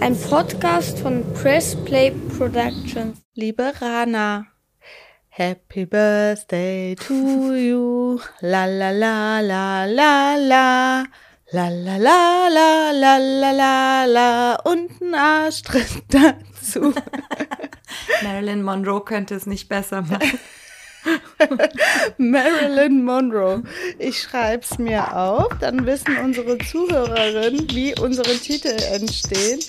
Ein Podcast von Press Play Productions. Liebe Rana, Happy Birthday to you. La la la la la la. La la la la la la la la und ein Arschtritt dazu. Marilyn Monroe könnte es nicht besser machen. Marilyn Monroe. Ich schreib's mir auf, dann wissen unsere Zuhörerinnen, wie unsere Titel entstehen.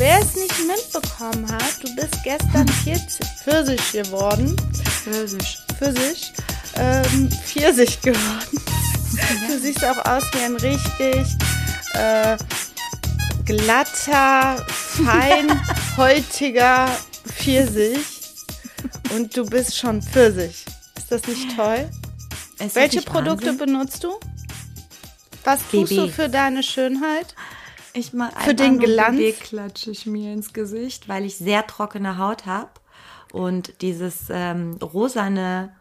Wer es nicht mitbekommen hat, du bist gestern 40 Pfirsich geworden. Pfirsich. Pfirsich. Ähm, Pfirsich geworden. Du siehst auch aus wie ein richtig äh, glatter, feinhäutiger Pfirsich. Und du bist schon Pfirsich. Ist das nicht toll? Ist Welche Produkte Wahnsinn? benutzt du? Was tust du BB. für deine Schönheit? Ich mal Für den Glanz? klatsche ich mir ins Gesicht, weil ich sehr trockene Haut habe und dieses ähm, rosane,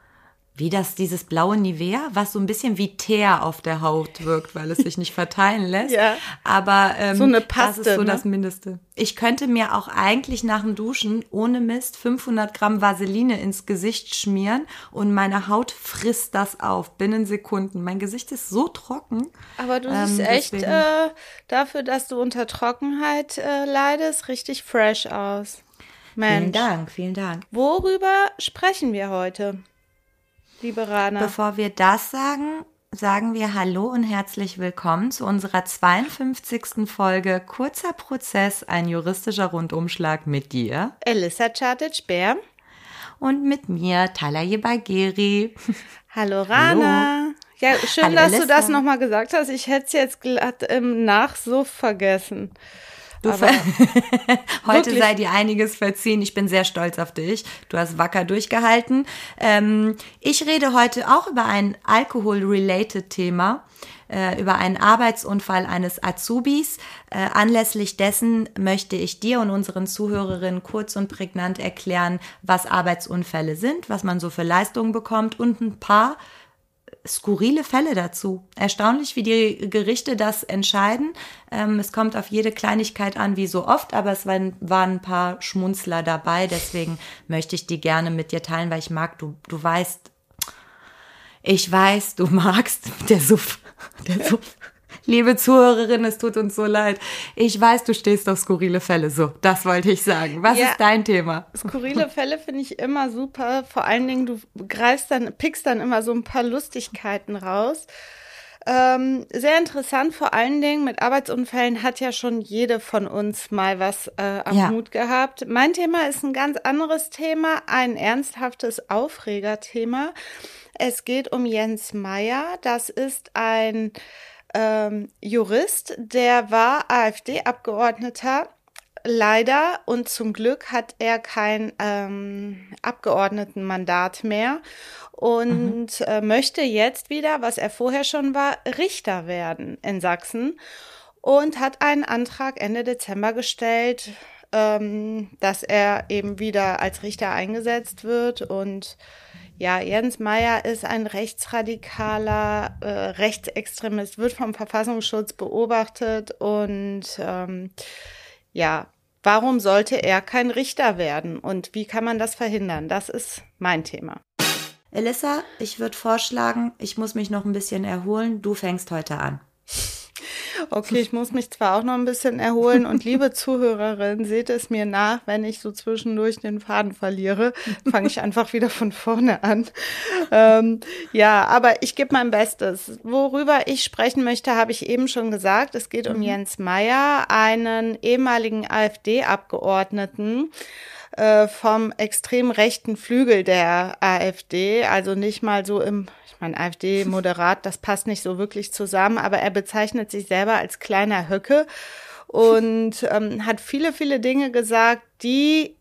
wie das, dieses blaue Nivea, was so ein bisschen wie Teer auf der Haut wirkt, weil es sich nicht verteilen lässt. Ja. Aber ähm, So eine das Paste, ist so ne? das Mindeste. Ich könnte mir auch eigentlich nach dem Duschen ohne Mist 500 Gramm Vaseline ins Gesicht schmieren und meine Haut frisst das auf binnen Sekunden. Mein Gesicht ist so trocken. Aber du Ähm, siehst echt deswegen- äh, dafür, dass du unter Trockenheit äh, leidest, richtig fresh aus. Mensch. Vielen Dank, vielen Dank. Worüber sprechen wir heute, liebe Rana? Bevor wir das sagen, sagen wir Hallo und herzlich willkommen zu unserer 52. Folge Kurzer Prozess, ein juristischer Rundumschlag mit dir Elissa Chartic-Bär. und mit mir, Talaye Bagheri. Hallo Rana. Ja, schön, Hallo, dass du Elissa. das nochmal gesagt hast. Ich hätte es jetzt glatt im Nachsuff vergessen. Heute Wirklich? sei dir einiges verziehen. Ich bin sehr stolz auf dich. Du hast wacker durchgehalten. Ähm, ich rede heute auch über ein Alkohol-related Thema, äh, über einen Arbeitsunfall eines Azubis. Äh, anlässlich dessen möchte ich dir und unseren Zuhörerinnen kurz und prägnant erklären, was Arbeitsunfälle sind, was man so für Leistungen bekommt und ein paar skurrile Fälle dazu. Erstaunlich, wie die Gerichte das entscheiden. Ähm, es kommt auf jede Kleinigkeit an, wie so oft, aber es waren, waren ein paar Schmunzler dabei. Deswegen möchte ich die gerne mit dir teilen, weil ich mag, du, du weißt, ich weiß, du magst der Suff. Der Suff. Liebe Zuhörerin, es tut uns so leid. Ich weiß, du stehst auf skurrile Fälle. So, das wollte ich sagen. Was Ja. ist dein Thema? Skurrile Fälle finde ich immer super. Vor allen Dingen, du greifst dann, pickst dann immer so ein paar Lustigkeiten raus. Ähm, sehr interessant, vor allen Dingen mit Arbeitsunfällen hat ja schon jede von uns mal was äh, am Ja. Hut gehabt. Mein Thema ist ein ganz anderes Thema, ein ernsthaftes Aufregerthema. Es geht um Jens Meyer. Das ist ein ähm, Jurist, der war AfD-Abgeordneter. Leider und zum Glück hat er kein ähm, Abgeordnetenmandat mehr und äh, möchte jetzt wieder, was er vorher schon war, Richter werden in Sachsen und hat einen Antrag Ende Dezember gestellt, ähm, dass er eben wieder als Richter eingesetzt wird und ja, Jens Meyer ist ein rechtsradikaler äh, Rechtsextremist, wird vom Verfassungsschutz beobachtet und ähm, ja, warum sollte er kein Richter werden und wie kann man das verhindern? Das ist mein Thema. Elissa, ich würde vorschlagen, ich muss mich noch ein bisschen erholen. Du fängst heute an. Okay, ich muss mich zwar auch noch ein bisschen erholen und liebe Zuhörerin, seht es mir nach, wenn ich so zwischendurch den Faden verliere, fange ich einfach wieder von vorne an. Ähm, ja, aber ich gebe mein Bestes. Worüber ich sprechen möchte, habe ich eben schon gesagt. Es geht um Jens Meyer, einen ehemaligen AfD-Abgeordneten äh, vom extrem rechten Flügel der AfD, also nicht mal so im, ich meine, AfD-Moderat, das passt nicht so wirklich zusammen, aber er bezeichnet sich selber als kleiner Höcke und ähm, hat viele, viele Dinge gesagt, die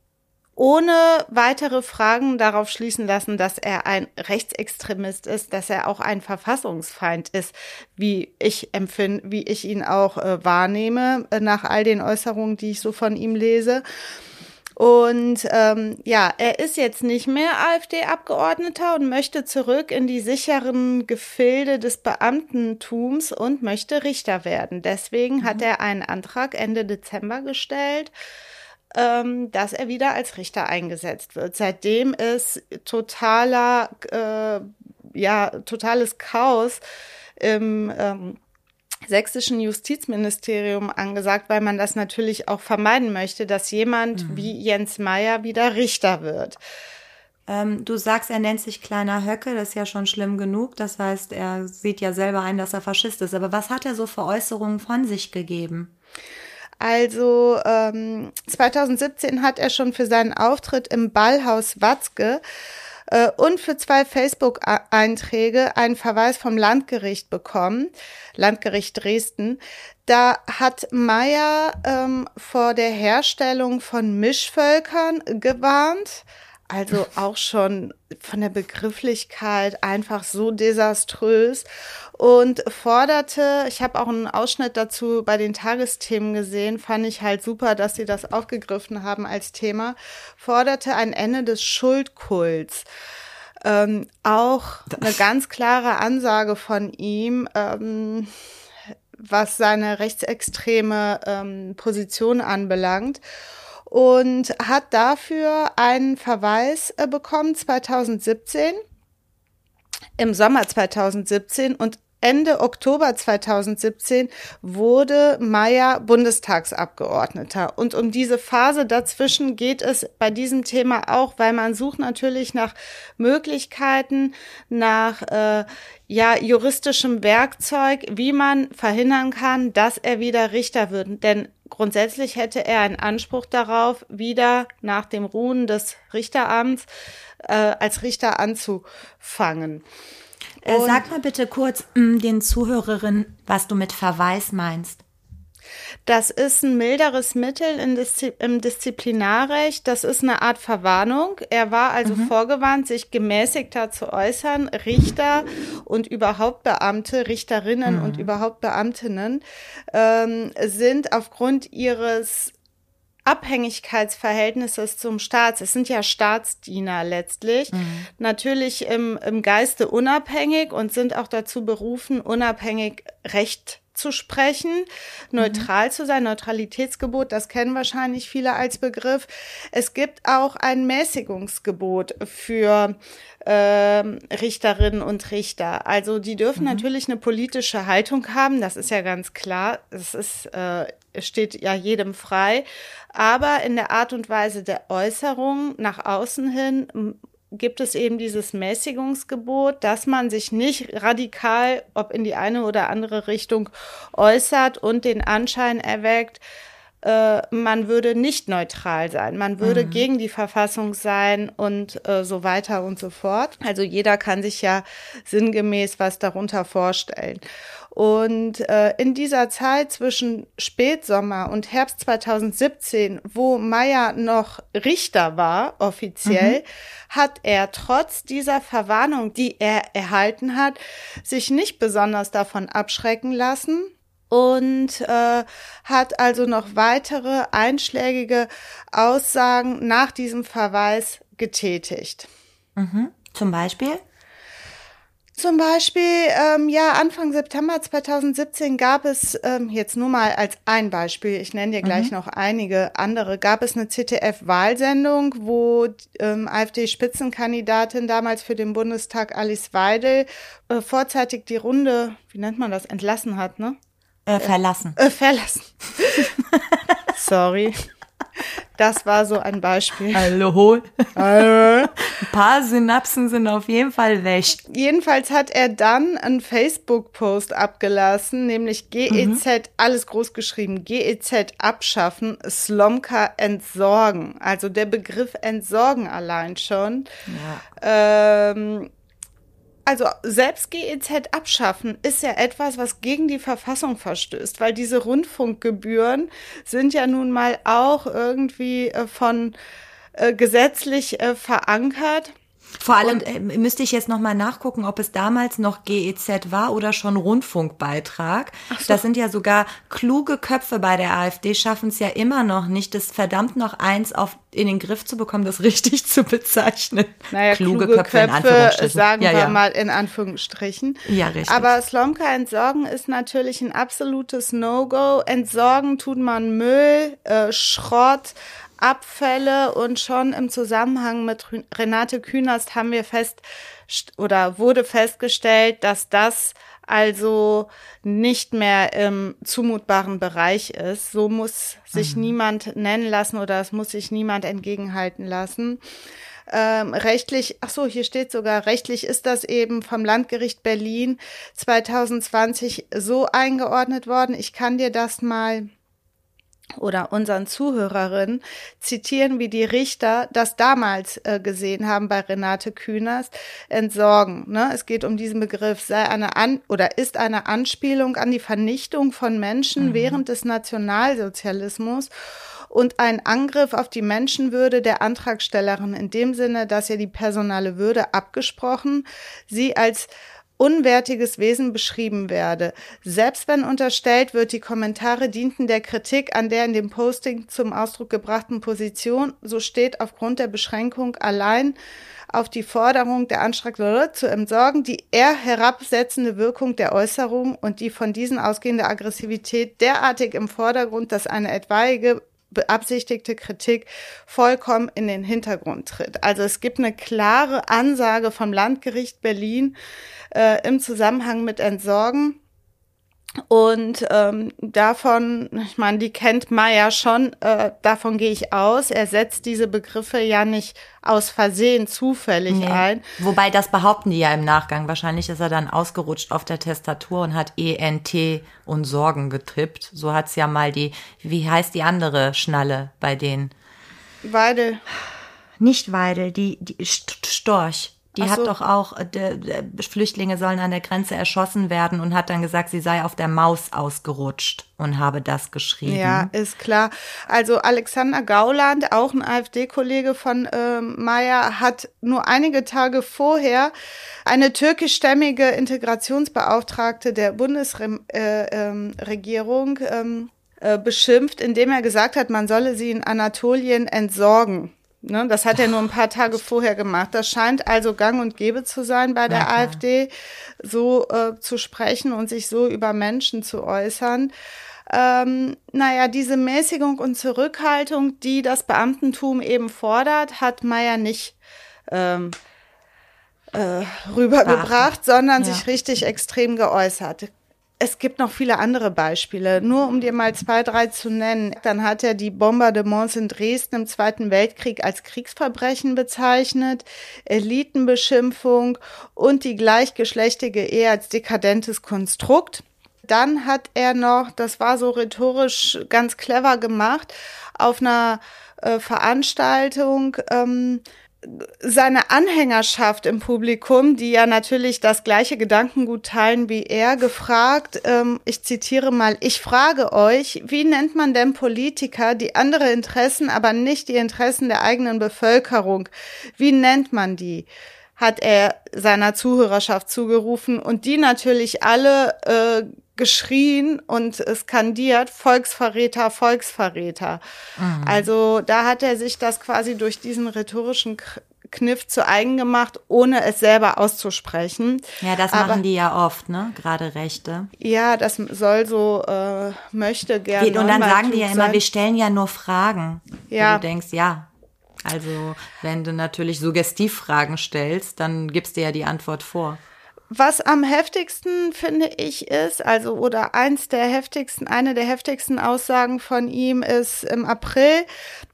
ohne weitere Fragen darauf schließen lassen, dass er ein Rechtsextremist ist, dass er auch ein Verfassungsfeind ist, wie ich empfinde, wie ich ihn auch äh, wahrnehme, äh, nach all den Äußerungen, die ich so von ihm lese. Und ähm, ja, er ist jetzt nicht mehr AfD-Abgeordneter und möchte zurück in die sicheren Gefilde des Beamtentums und möchte Richter werden. Deswegen mhm. hat er einen Antrag Ende Dezember gestellt ähm, dass er wieder als Richter eingesetzt wird. Seitdem ist totaler, äh, ja, totales Chaos im ähm, sächsischen Justizministerium angesagt, weil man das natürlich auch vermeiden möchte, dass jemand mhm. wie Jens Meyer wieder Richter wird. Ähm, du sagst, er nennt sich kleiner Höcke, das ist ja schon schlimm genug. Das heißt, er sieht ja selber ein, dass er Faschist ist. Aber was hat er so für Äußerungen von sich gegeben? Also ähm, 2017 hat er schon für seinen Auftritt im Ballhaus Watzke äh, und für zwei Facebook-Einträge einen Verweis vom Landgericht bekommen, Landgericht Dresden. Da hat Meyer ähm, vor der Herstellung von Mischvölkern gewarnt. Also auch schon von der Begrifflichkeit einfach so desaströs und forderte, ich habe auch einen Ausschnitt dazu bei den Tagesthemen gesehen, fand ich halt super, dass sie das aufgegriffen haben als Thema, forderte ein Ende des Schuldkults. Ähm, auch eine ganz klare Ansage von ihm, ähm, was seine rechtsextreme ähm, Position anbelangt und hat dafür einen Verweis äh, bekommen 2017 im Sommer 2017 und Ende Oktober 2017 wurde Meyer Bundestagsabgeordneter. Und um diese Phase dazwischen geht es bei diesem Thema auch, weil man sucht natürlich nach Möglichkeiten, nach äh, ja, juristischem Werkzeug, wie man verhindern kann, dass er wieder Richter wird. Denn grundsätzlich hätte er einen Anspruch darauf, wieder nach dem Ruhen des Richteramts äh, als Richter anzufangen. Äh, sag mal bitte kurz mh, den Zuhörerinnen, was du mit Verweis meinst. Das ist ein milderes Mittel Diszi im Disziplinarrecht. Das ist eine Art Verwarnung. Er war also mhm. vorgewarnt, sich gemäßigter zu äußern. Richter und überhaupt Beamte, Richterinnen mhm. und überhaupt Beamtinnen ähm, sind aufgrund ihres Abhängigkeitsverhältnisses zum Staat. Es sind ja Staatsdiener letztlich, mhm. natürlich im, im Geiste unabhängig und sind auch dazu berufen, unabhängig Recht zu sprechen, neutral mhm. zu sein, Neutralitätsgebot, das kennen wahrscheinlich viele als Begriff. Es gibt auch ein Mäßigungsgebot für äh, Richterinnen und Richter. Also die dürfen mhm. natürlich eine politische Haltung haben, das ist ja ganz klar. Es ist äh, steht ja jedem frei. Aber in der Art und Weise der Äußerung nach außen hin gibt es eben dieses Mäßigungsgebot, dass man sich nicht radikal, ob in die eine oder andere Richtung äußert und den Anschein erweckt, äh, man würde nicht neutral sein, man würde mhm. gegen die Verfassung sein und äh, so weiter und so fort. Also jeder kann sich ja sinngemäß was darunter vorstellen. Und äh, in dieser Zeit zwischen Spätsommer und Herbst 2017, wo Meyer noch Richter war, offiziell, mhm. hat er trotz dieser Verwarnung, die er erhalten hat, sich nicht besonders davon abschrecken lassen und äh, hat also noch weitere einschlägige Aussagen nach diesem Verweis getätigt. Mhm. Zum Beispiel? Zum Beispiel, ähm, ja, Anfang September 2017 gab es, ähm, jetzt nur mal als ein Beispiel, ich nenne dir gleich mhm. noch einige andere, gab es eine ZDF-Wahlsendung, wo ähm, AfD-Spitzenkandidatin damals für den Bundestag Alice Weidel äh, vorzeitig die Runde, wie nennt man das, entlassen hat, ne? Äh, verlassen. Äh, verlassen. Sorry. Das war so ein Beispiel. Hallo. Hallo. Ein paar Synapsen sind auf jeden Fall weg. Jedenfalls hat er dann einen Facebook-Post abgelassen, nämlich GEZ, mhm. alles groß geschrieben, GEZ abschaffen, Slomka entsorgen. Also der Begriff entsorgen allein schon. Ja. Ähm, also selbst GEZ abschaffen ist ja etwas, was gegen die Verfassung verstößt, weil diese Rundfunkgebühren sind ja nun mal auch irgendwie äh, von äh, gesetzlich äh, verankert. Vor allem äh, müsste ich jetzt nochmal nachgucken, ob es damals noch GEZ war oder schon Rundfunkbeitrag. So. Das sind ja sogar kluge Köpfe bei der AfD, schaffen es ja immer noch nicht, das verdammt noch eins auf, in den Griff zu bekommen, das richtig zu bezeichnen. Naja, kluge, kluge Köpfe, Köpfe, in Anführungsstrichen. sagen ja, wir ja. mal in Anführungsstrichen. Ja, richtig. Aber Slomka entsorgen ist natürlich ein absolutes No-Go. Entsorgen tut man Müll, äh, Schrott, Abfälle und schon im Zusammenhang mit Renate Künast haben wir fest oder wurde festgestellt, dass das also nicht mehr im zumutbaren Bereich ist. So muss sich mhm. niemand nennen lassen oder es muss sich niemand entgegenhalten lassen. Ähm, rechtlich, ach so, hier steht sogar, rechtlich ist das eben vom Landgericht Berlin 2020 so eingeordnet worden. Ich kann dir das mal oder unseren Zuhörerinnen zitieren, wie die Richter das damals äh, gesehen haben bei Renate Künast, entsorgen. Ne? Es geht um diesen Begriff, sei eine An oder ist eine Anspielung an die Vernichtung von Menschen mhm. während des Nationalsozialismus und ein Angriff auf die Menschenwürde der Antragstellerin in dem Sinne, dass ihr die personale Würde abgesprochen, sie als unwertiges Wesen beschrieben werde. Selbst wenn unterstellt wird, die Kommentare dienten der Kritik an der in dem Posting zum Ausdruck gebrachten Position, so steht aufgrund der Beschränkung allein auf die Forderung der Antragsteller zu entsorgen, die eher herabsetzende Wirkung der Äußerung und die von diesen ausgehende Aggressivität derartig im Vordergrund, dass eine etwaige beabsichtigte Kritik vollkommen in den Hintergrund tritt. Also es gibt eine klare Ansage vom Landgericht Berlin äh, im Zusammenhang mit Entsorgen. Und ähm, davon, ich meine, die kennt Maya schon, äh, davon gehe ich aus. Er setzt diese Begriffe ja nicht aus Versehen zufällig nee. ein. Wobei das behaupten die ja im Nachgang. Wahrscheinlich ist er dann ausgerutscht auf der Tastatur und hat ENT und Sorgen getippt. So hat's ja mal die, wie heißt die andere Schnalle bei denen? Weidel. Nicht Weidel, die, die Storch. Die so. hat doch auch, äh, Flüchtlinge sollen an der Grenze erschossen werden und hat dann gesagt, sie sei auf der Maus ausgerutscht und habe das geschrieben. Ja, ist klar. Also Alexander Gauland, auch ein AfD-Kollege von äh, Meyer, hat nur einige Tage vorher eine türkischstämmige Integrationsbeauftragte der Bundesregierung äh, ähm, ähm, äh, beschimpft, indem er gesagt hat, man solle sie in Anatolien entsorgen. Ne, das hat er nur ein paar Tage vorher gemacht. Das scheint also gang und gäbe zu sein bei der okay. AfD, so äh, zu sprechen und sich so über Menschen zu äußern. Ähm, naja, diese Mäßigung und Zurückhaltung, die das Beamtentum eben fordert, hat Meyer nicht ähm, äh, rübergebracht, sondern ja. sich richtig extrem geäußert es gibt noch viele andere Beispiele. Nur um dir mal zwei, drei zu nennen. Dann hat er die Bombardements in Dresden im Zweiten Weltkrieg als Kriegsverbrechen bezeichnet, Elitenbeschimpfung und die gleichgeschlechtige Ehe als dekadentes Konstrukt. Dann hat er noch, das war so rhetorisch ganz clever gemacht, auf einer äh, Veranstaltung ähm, seine Anhängerschaft im Publikum, die ja natürlich das gleiche Gedankengut teilen wie er, gefragt, ähm, ich zitiere mal, ich frage euch, wie nennt man denn Politiker, die andere Interessen, aber nicht die Interessen der eigenen Bevölkerung, wie nennt man die? Hat er seiner Zuhörerschaft zugerufen und die natürlich alle äh, geschrien und skandiert, Volksverräter, Volksverräter. Mhm. Also da hat er sich das quasi durch diesen rhetorischen Kniff zu eigen gemacht, ohne es selber auszusprechen. Ja, das Aber, machen die ja oft, ne? Gerade Rechte. Ja, das soll so, äh, möchte gerne. Und dann sagen die ja immer, sein. wir stellen ja nur Fragen. Ja. Wo du denkst, ja. Also, wenn du natürlich Suggestivfragen stellst, dann gibst du ja die Antwort vor. Was am heftigsten finde ich ist, also oder eins der heftigsten, eine der heftigsten Aussagen von ihm ist im April.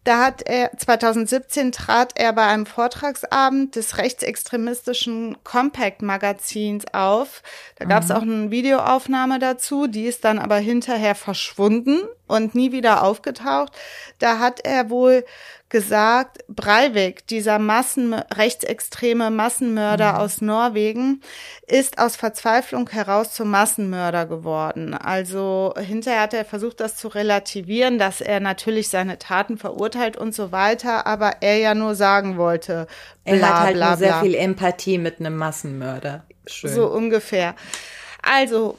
Da hat er 2017 trat er bei einem Vortragsabend des rechtsextremistischen Compact Magazins auf. Da gab es mhm. auch eine Videoaufnahme dazu, die ist dann aber hinterher verschwunden. und nie wieder aufgetaucht. Da hat er wohl gesagt, Breivik, dieser Massen, rechtsextreme Massenmörder mhm. aus Norwegen, ist aus Verzweiflung heraus zum Massenmörder geworden. Also hinterher hat er versucht, das zu relativieren, dass er natürlich seine Taten verurteilt und so weiter, aber er ja nur sagen wollte, bla, er hat halt bla, nur sehr viel Empathie mit einem Massenmörder. Schön. So ungefähr. Also,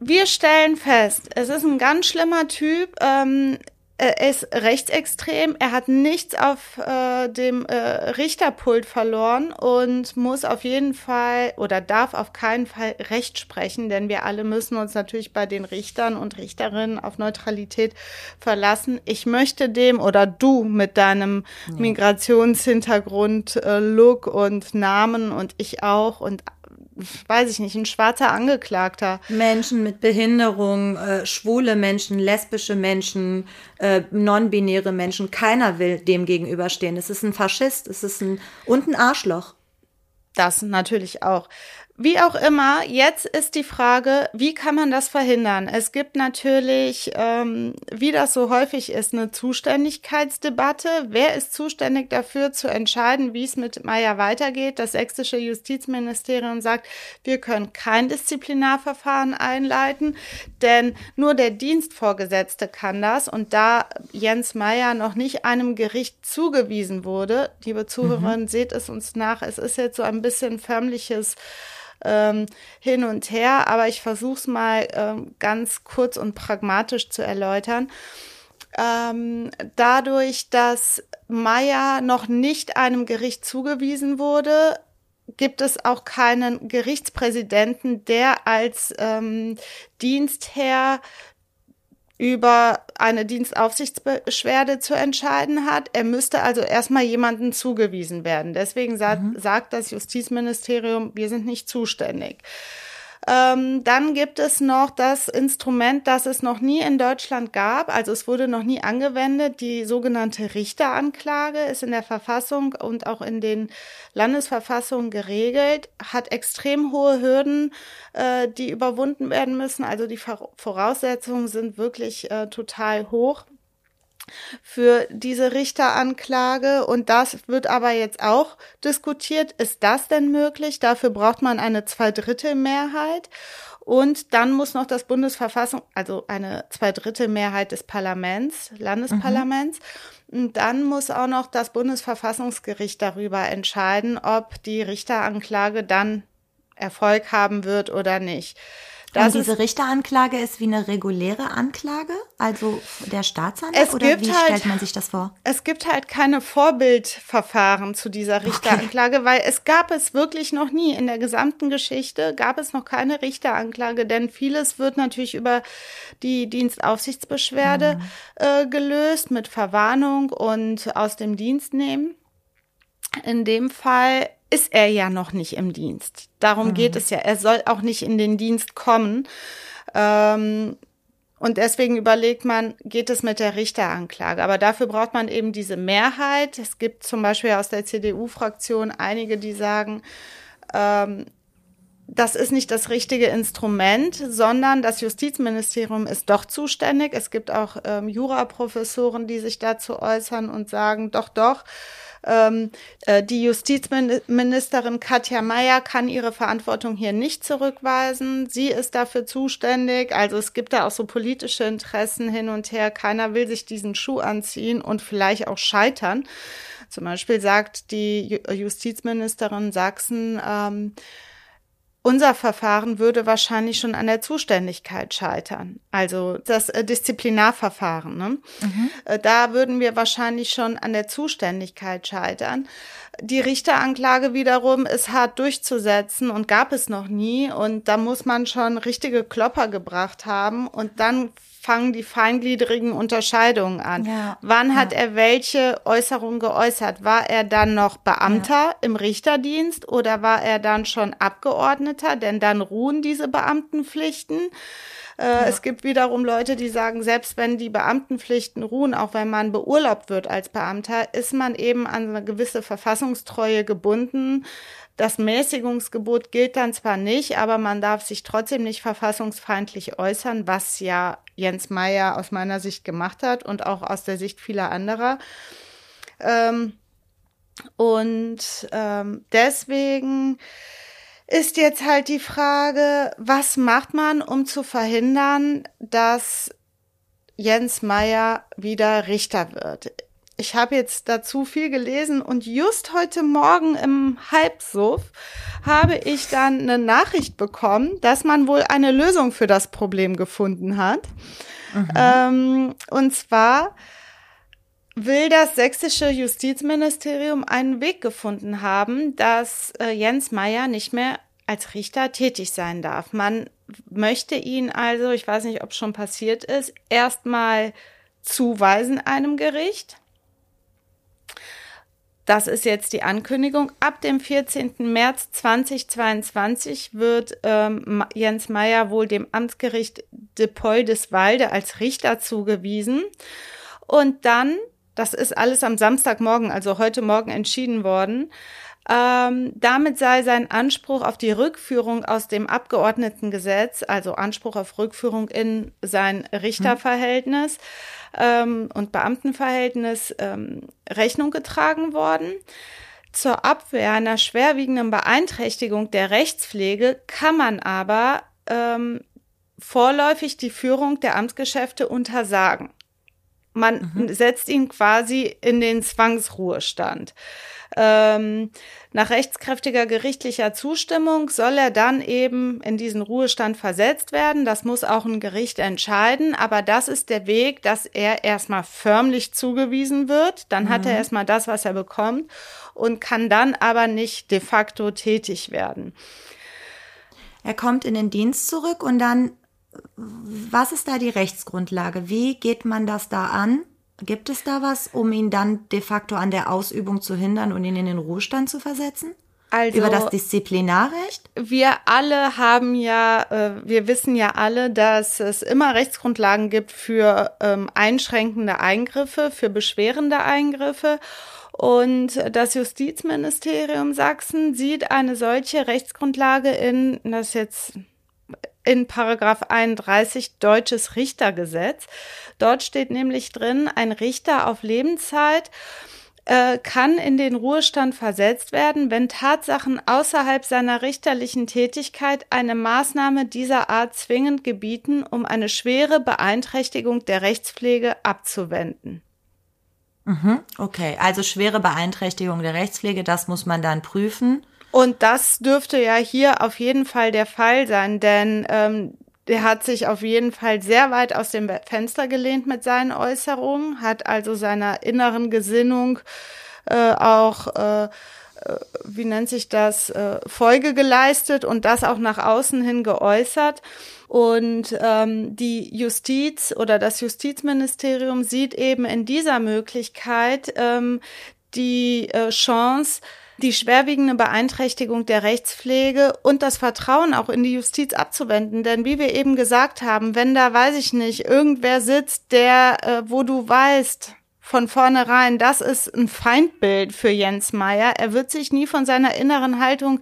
wir stellen fest, es ist ein ganz schlimmer Typ. Ähm, er ist rechtsextrem, er hat nichts auf äh, dem äh, Richterpult verloren und muss auf jeden Fall oder darf auf keinen Fall Recht sprechen, denn wir alle müssen uns natürlich bei den Richtern und Richterinnen auf Neutralität verlassen. Ich möchte dem oder du mit deinem. Migrationshintergrund, äh, Look und Namen und ich auch und weiß ich nicht, ein schwarzer Angeklagter. Menschen mit Behinderung, äh, schwule Menschen, lesbische Menschen, äh, non-binäre Menschen, keiner will dem gegenüberstehen. Es ist ein Faschist, es ist ein und ein Arschloch. Das natürlich auch. Wie auch immer, jetzt ist die Frage, wie kann man das verhindern? Es gibt natürlich, ähm, wie das so häufig ist, eine Zuständigkeitsdebatte. Wer ist zuständig dafür zu entscheiden, wie es mit Meier weitergeht? Das sächsische Justizministerium sagt, wir können kein Disziplinarverfahren einleiten, denn nur der Dienstvorgesetzte kann das. Und da Jens Meier noch nicht einem Gericht zugewiesen wurde, liebe Zuhörerinnen, mhm. seht es uns nach, es ist jetzt so ein bisschen förmliches ähm, hin und her, aber ich versuche es mal ähm, ganz kurz und pragmatisch zu erläutern. Ähm, dadurch, dass Meier noch nicht einem Gericht zugewiesen wurde, gibt es auch keinen Gerichtspräsidenten, der als ähm, Dienstherr über eine Dienstaufsichtsbeschwerde zu entscheiden hat. Er müsste also erstmal jemanden zugewiesen werden. Deswegen sagt, mhm. sagt das Justizministerium, wir sind nicht zuständig. Ähm, dann gibt es noch das Instrument, das es noch nie in Deutschland gab, also es wurde noch nie angewendet, die sogenannte Richteranklage ist in der Verfassung und auch in den Landesverfassungen geregelt, hat extrem hohe Hürden, äh, die überwunden werden müssen. Also die Voraussetzungen sind wirklich äh, total hoch für diese Richteranklage. Und das wird aber jetzt auch diskutiert. Ist das denn möglich? Dafür braucht man eine Zweidrittelmehrheit. Und dann muss noch das Bundesverfassung, also eine Zweidrittelmehrheit des Parlaments, Landesparlaments. Mhm. Und dann muss auch noch das Bundesverfassungsgericht darüber entscheiden, ob die Richteranklage dann Erfolg haben wird oder nicht. Das und diese Richteranklage ist wie eine reguläre Anklage, also der Staatsanwalt oder wie halt, stellt man sich das vor? Es gibt halt keine Vorbildverfahren zu dieser Richteranklage, okay. weil es gab es wirklich noch nie in der gesamten Geschichte gab es noch keine Richteranklage, denn vieles wird natürlich über die Dienstaufsichtsbeschwerde mhm. äh, gelöst mit Verwarnung und aus dem Dienst nehmen. In dem Fall ist er ja noch nicht im Dienst. Darum mhm. geht es ja. Er soll auch nicht in den Dienst kommen. Ähm, und deswegen überlegt man, geht es mit der Richteranklage? Aber dafür braucht man eben diese Mehrheit. Es gibt zum Beispiel aus der CDU-Fraktion einige, die sagen, ähm, das ist nicht das richtige Instrument, sondern das Justizministerium ist doch zuständig. Es gibt auch ähm, Juraprofessoren, die sich dazu äußern und sagen, doch, doch, ähm, äh, die Justizministerin Katja Mayer kann ihre Verantwortung hier nicht zurückweisen. Sie ist dafür zuständig. Also es gibt da auch so politische Interessen hin und her. Keiner will sich diesen Schuh anziehen und vielleicht auch scheitern. Zum Beispiel sagt die Justizministerin Sachsen, ähm, unser Verfahren würde wahrscheinlich schon an der Zuständigkeit scheitern. Also das äh, Disziplinarverfahren. Ne? Mhm. Äh, da würden wir wahrscheinlich schon an der Zuständigkeit scheitern. Die Richteranklage wiederum ist hart durchzusetzen und gab es noch nie. Und da muss man schon richtige Klopper gebracht haben. Und dann fangen die feingliedrigen Unterscheidungen an. Ja, Wann ja. hat er welche Äußerung geäußert? War er dann noch Beamter ja. im Richterdienst oder war er dann schon Abgeordneter? Denn dann ruhen diese Beamtenpflichten. Äh, es gibt wiederum Leute, die sagen, selbst wenn die Beamtenpflichten ruhen, auch wenn man beurlaubt wird als Beamter, ist man eben an eine gewisse Verfassungstreue gebunden. Das Mäßigungsgebot gilt dann zwar nicht, aber man darf sich trotzdem nicht verfassungsfeindlich äußern, was ja Jens Meyer aus meiner Sicht gemacht hat und auch aus der Sicht vieler anderer. Ähm, und ähm, deswegen ist jetzt halt die Frage, was macht man, um zu verhindern, dass Jens Meyer wieder Richter wird? Ich habe jetzt dazu viel gelesen und just heute Morgen im Halbsuff habe ich dann eine Nachricht bekommen, dass man wohl eine Lösung für das Problem gefunden hat. Mhm. Ähm, und zwar will das sächsische Justizministerium einen Weg gefunden haben, dass äh, Jens Meyer nicht mehr als Richter tätig sein darf. Man möchte ihn also, ich weiß nicht, ob es schon passiert ist, erstmal zuweisen einem Gericht. Das ist jetzt die Ankündigung. Ab dem 14. März 2022 wird ähm, Jens Meyer wohl dem Amtsgericht Depoldeswalde als Richter zugewiesen. Und dann das ist alles am Samstagmorgen, also heute Morgen entschieden worden. Ähm, damit sei sein Anspruch auf die Rückführung aus dem Abgeordnetengesetz, also Anspruch auf Rückführung in sein Richterverhältnis ähm, und Beamtenverhältnis ähm, Rechnung getragen worden. Zur Abwehr einer schwerwiegenden Beeinträchtigung der Rechtspflege kann man aber ähm, vorläufig die Führung der Amtsgeschäfte untersagen. Man mhm. setzt ihn quasi in den Zwangsruhestand. Ähm, nach rechtskräftiger gerichtlicher Zustimmung soll er dann eben in diesen Ruhestand versetzt werden. Das muss auch ein Gericht entscheiden. Aber das ist der Weg, dass er erstmal förmlich zugewiesen wird. Dann mhm. hat er mhm. erstmal das, was er bekommt und kann dann aber nicht de facto tätig werden. Er kommt in den Dienst zurück und dann was ist da die Rechtsgrundlage? Wie geht man das da an? Gibt es da was, um ihn dann de facto an der Ausübung zu hindern und ihn in den Ruhestand zu versetzen? Also, über das Disziplinarrecht? Wir alle haben ja, äh, wir wissen ja alle, dass es immer Rechtsgrundlagen gibt für ähm, einschränkende Eingriffe, für beschwerende Eingriffe. Und das Justizministerium Sachsen sieht eine solche Rechtsgrundlage in, das jetzt in Paragraph 31 deutsches Richtergesetz. Dort steht nämlich drin, ein Richter auf Lebenszeit äh, kann in den Ruhestand versetzt werden, wenn Tatsachen außerhalb seiner richterlichen Tätigkeit eine Maßnahme dieser Art zwingend gebieten, um eine schwere Beeinträchtigung der Rechtspflege abzuwenden. Mhm, okay, also schwere Beeinträchtigung der Rechtspflege, das muss man dann prüfen. Und das dürfte ja hier auf jeden Fall der Fall sein, denn ähm, der hat sich auf jeden Fall sehr weit aus dem Fenster gelehnt mit seinen Äußerungen, hat also seiner inneren Gesinnung äh, auch, äh, äh, wie nennt sich das, äh, Folge geleistet und das auch nach außen hin geäußert. Und ähm, die Justiz oder das Justizministerium sieht eben in dieser Möglichkeit ähm, die äh, Chance, die schwerwiegende Beeinträchtigung der Rechtspflege und das Vertrauen auch in die Justiz abzuwenden. Denn wie wir eben gesagt haben, wenn da, weiß ich nicht, irgendwer sitzt, der, äh, wo du weißt, von vornherein, das ist ein Feindbild für Jens Meyer. Er wird sich nie von seiner inneren Haltung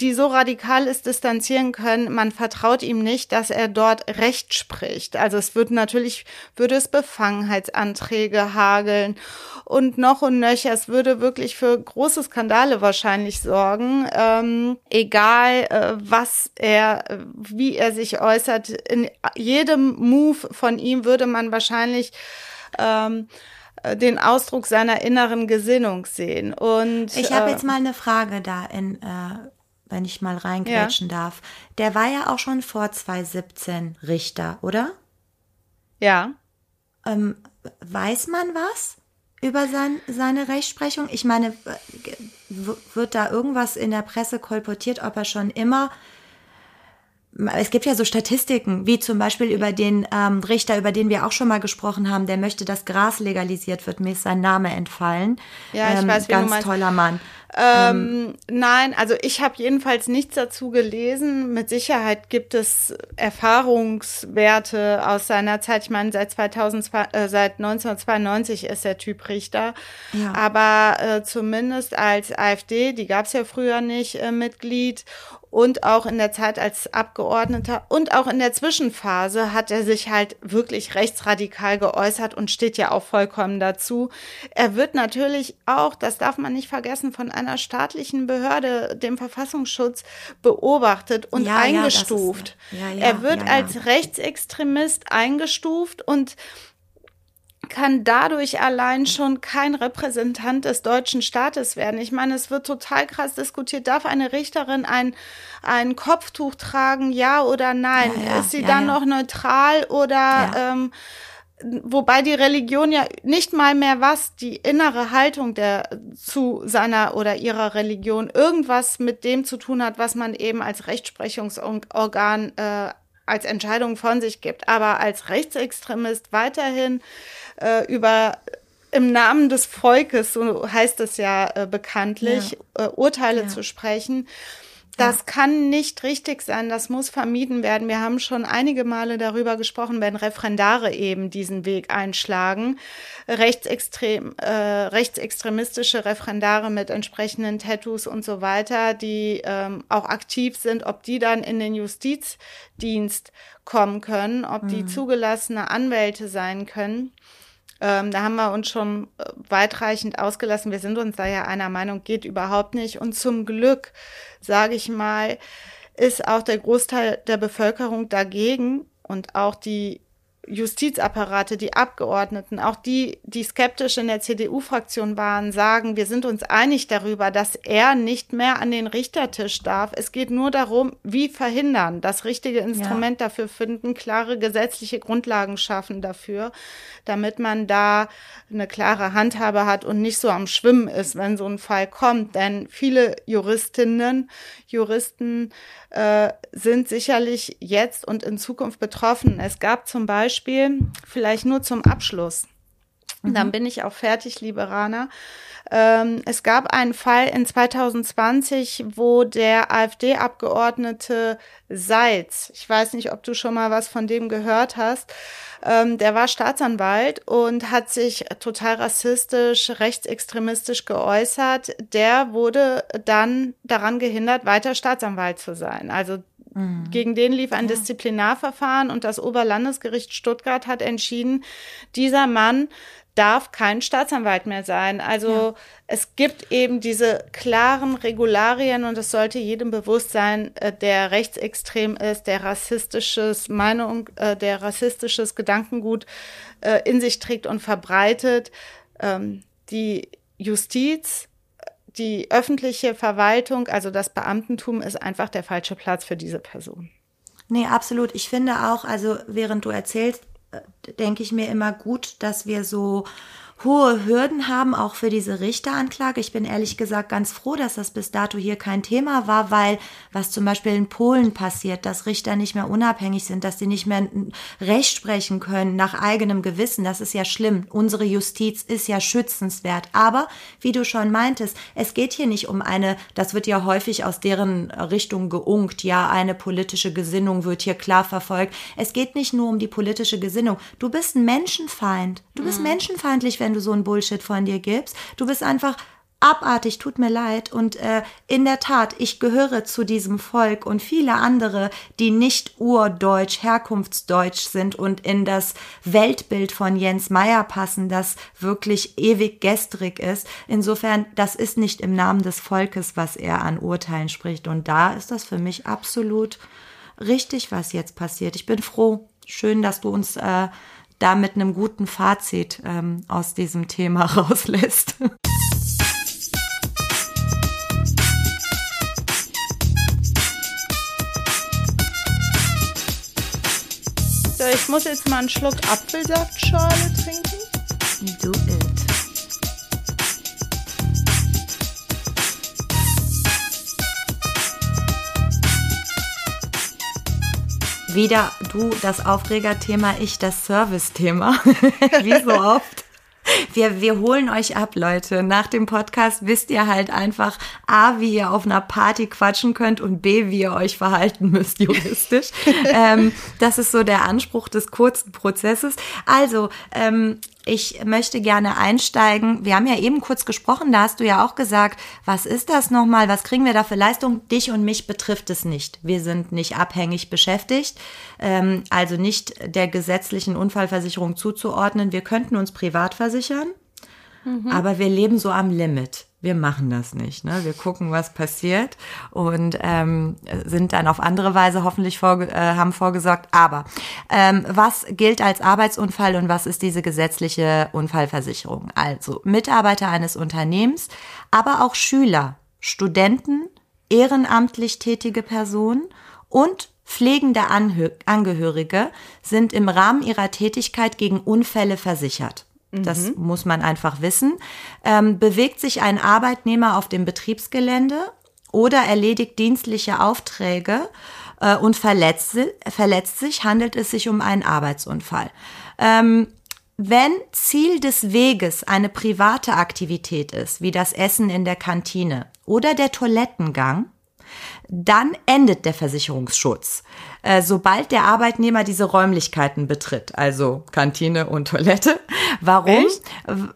die so radikal ist, distanzieren können. Man vertraut ihm nicht, dass er dort Recht spricht. Also es wird natürlich, würde es Befangenheitsanträge hageln und noch und nöcher. Es würde wirklich für große Skandale wahrscheinlich sorgen. Ähm, egal, äh, was er, wie er sich äußert. In jedem Move von ihm würde man wahrscheinlich ähm, den Ausdruck seiner inneren Gesinnung sehen. Und ich habe äh, jetzt mal eine Frage da in äh, wenn ich mal reingrätschen ja. darf. Der war ja auch schon vor 2017 Richter, oder? Ja. Ähm, weiß man was über sein, seine Rechtsprechung? Ich meine, wird da irgendwas in der Presse kolportiert, ob er schon immer es gibt ja so Statistiken, wie zum Beispiel über den ähm, Richter, über den wir auch schon mal gesprochen haben, der möchte, dass Gras legalisiert wird. Mir ist sein Name entfallen. Ja, ich ähm, weiß, wie ganz du meinst. toller Mann. Ähm, nein, also ich habe jedenfalls nichts dazu gelesen. Mit Sicherheit gibt es Erfahrungswerte aus seiner Zeit. Ich meine, seit 2002, äh, seit 1992 ist der Typ Richter. Ja. Aber äh, zumindest als AfD, die gab es ja früher nicht, äh, Mitglied und auch in der Zeit als Abgeordneter und auch in der Zwischenphase hat er sich halt wirklich rechtsradikal geäußert und steht ja auch vollkommen dazu. Er wird natürlich auch, das darf man nicht vergessen, von einer staatlichen Behörde, dem Verfassungsschutz, beobachtet und ja, eingestuft. Ja, ja, er wird als Rechtsextremist eingestuft und kann dadurch allein schon kein Repräsentant des deutschen Staates werden. Ich meine, es wird total krass diskutiert. Darf eine Richterin ein, ein Kopftuch tragen, ja oder nein? Ja, ja, Ist sie ja, dann noch neutral oder ähm, wobei die Religion ja nicht mal mehr was, die innere Haltung der zu seiner oder ihrer Religion irgendwas mit dem zu tun hat, was man eben als Rechtsprechungsorgan äh, als Entscheidung von sich gibt. Aber als Rechtsextremist weiterhin äh, über im Namen des Volkes, so heißt es ja äh, bekanntlich, ja. Äh, Urteile ja. zu sprechen. Das ja. kann nicht richtig sein, das muss vermieden werden. Wir haben schon einige Male darüber gesprochen, wenn Referendare eben diesen Weg einschlagen, rechtsextrem, äh, rechtsextremistische Referendare mit entsprechenden Tattoos und so weiter, die ähm, auch aktiv sind, ob die dann in den Justizdienst kommen können, ob mhm. die zugelassene Anwälte sein können. Ähm, da haben wir uns schon äh, weitreichend ausgelassen. Wir sind uns da ja einer Meinung, geht überhaupt nicht. Und zum Glück, sage ich mal, ist auch der Großteil der Bevölkerung dagegen und auch die Justizapparate, die Abgeordneten, auch die, die skeptisch in der CDU-Fraktion waren, sagen, wir sind uns einig darüber, dass er nicht mehr an den Richtertisch darf. Es geht nur darum, wie verhindern, das richtige Instrument ja. dafür finden, klare gesetzliche Grundlagen schaffen dafür, damit man da eine klare Handhabe hat und nicht so am Schwimmen ist, wenn so ein Fall kommt. Denn viele Juristinnen, Juristen äh, sind sicherlich jetzt und in Zukunft betroffen. Es gab zum Beispiel, vielleicht nur zum Abschluss, mhm. dann bin ich auch fertig, liebe Rana. Ähm, es gab einen Fall in 2020, wo der AfD-Abgeordnete Seitz, ich weiß nicht, ob du schon mal was von dem gehört hast, ähm, der war Staatsanwalt und hat sich total rassistisch, rechtsextremistisch geäußert. Der wurde dann daran gehindert, weiter Staatsanwalt zu sein. Also mhm. Gegen den lief ein ja. Disziplinarverfahren und das Oberlandesgericht Stuttgart hat entschieden, dieser Mann darf kein Staatsanwalt mehr sein. Also ja. es gibt eben diese klaren Regularien und es sollte jedem bewusst sein, äh, der rechtsextrem ist, der rassistisches Meinung, äh, der rassistisches Gedankengut äh, in sich trägt und verbreitet. Ähm, die Justiz, die öffentliche Verwaltung, also das Beamtentum ist einfach der falsche Platz für diese Person. Nee, absolut. Ich finde auch, also während du erzählst, denke ich mir immer gut, dass wir so hohe Hürden haben, auch für diese Richteranklage. Ich bin ehrlich gesagt ganz froh, dass das bis dato hier kein Thema war, weil was zum Beispiel in Polen passiert, dass Richter nicht mehr unabhängig sind, dass sie nicht mehr Recht sprechen können nach eigenem Gewissen, das ist ja schlimm. Unsere Justiz ist ja schützenswert. Aber, wie du schon meintest, es geht hier nicht um eine, das wird ja häufig aus deren Richtung geunkt, ja, eine politische Gesinnung wird hier klar verfolgt. Es geht nicht nur um die politische Gesinnung. Du bist ein Menschenfeind. Du bist mhm. menschenfeindlich, wenn wenn du so einen Bullshit von dir gibst. Du bist einfach abartig, tut mir leid. Und äh, in der Tat, ich gehöre zu diesem Volk und viele andere, die nicht urdeutsch, herkunftsdeutsch sind und in das Weltbild von Jens Meyer passen, das wirklich ewig gestrig ist. Insofern, das ist nicht im Namen des Volkes, was er an Urteilen spricht. Und da ist das für mich absolut richtig, was jetzt passiert. Ich bin froh. Schön, dass du uns äh, da mit einem guten Fazit ähm, aus diesem Thema rauslässt. So, ich muss jetzt mal einen Schluck Apfelsaftschale trinken. Do Wieder du das Aufregerthema, ich das Service-Thema. Wie so oft. Wir, wir holen euch ab, Leute. Nach dem Podcast wisst ihr halt einfach A, wie ihr auf einer Party quatschen könnt und B, wie ihr euch verhalten müsst juristisch. ähm, das ist so der Anspruch des kurzen Prozesses. Also, ähm, ich möchte gerne einsteigen. Wir haben ja eben kurz gesprochen, da hast du ja auch gesagt, was ist das nochmal, was kriegen wir da für Leistung? Dich und mich betrifft es nicht. Wir sind nicht abhängig beschäftigt, ähm, also nicht der gesetzlichen Unfallversicherung zuzuordnen. Wir könnten uns privat versichern, mhm. aber wir leben so am Limit wir machen das nicht. Ne? Wir gucken, was passiert und ähm, sind dann auf andere Weise hoffentlich vorge äh, haben vorgesorgt. Aber ähm, was gilt als Arbeitsunfall und was ist diese gesetzliche Unfallversicherung? Also Mitarbeiter eines Unternehmens, aber auch Schüler, Studenten, ehrenamtlich tätige Personen und pflegende Anhö Angehörige sind im Rahmen ihrer Tätigkeit gegen Unfälle versichert. Das mhm. muss man einfach wissen. Ähm, bewegt sich ein Arbeitnehmer auf dem Betriebsgelände oder erledigt dienstliche Aufträge äh, und verletzt, verletzt sich, handelt es sich um einen Arbeitsunfall. Ähm, wenn Ziel des Weges eine private Aktivität ist, wie das Essen in der Kantine oder der Toilettengang, dann endet der Versicherungsschutz. Äh, sobald der Arbeitnehmer diese Räumlichkeiten betritt, also Kantine und Toilette. Warum? Echt?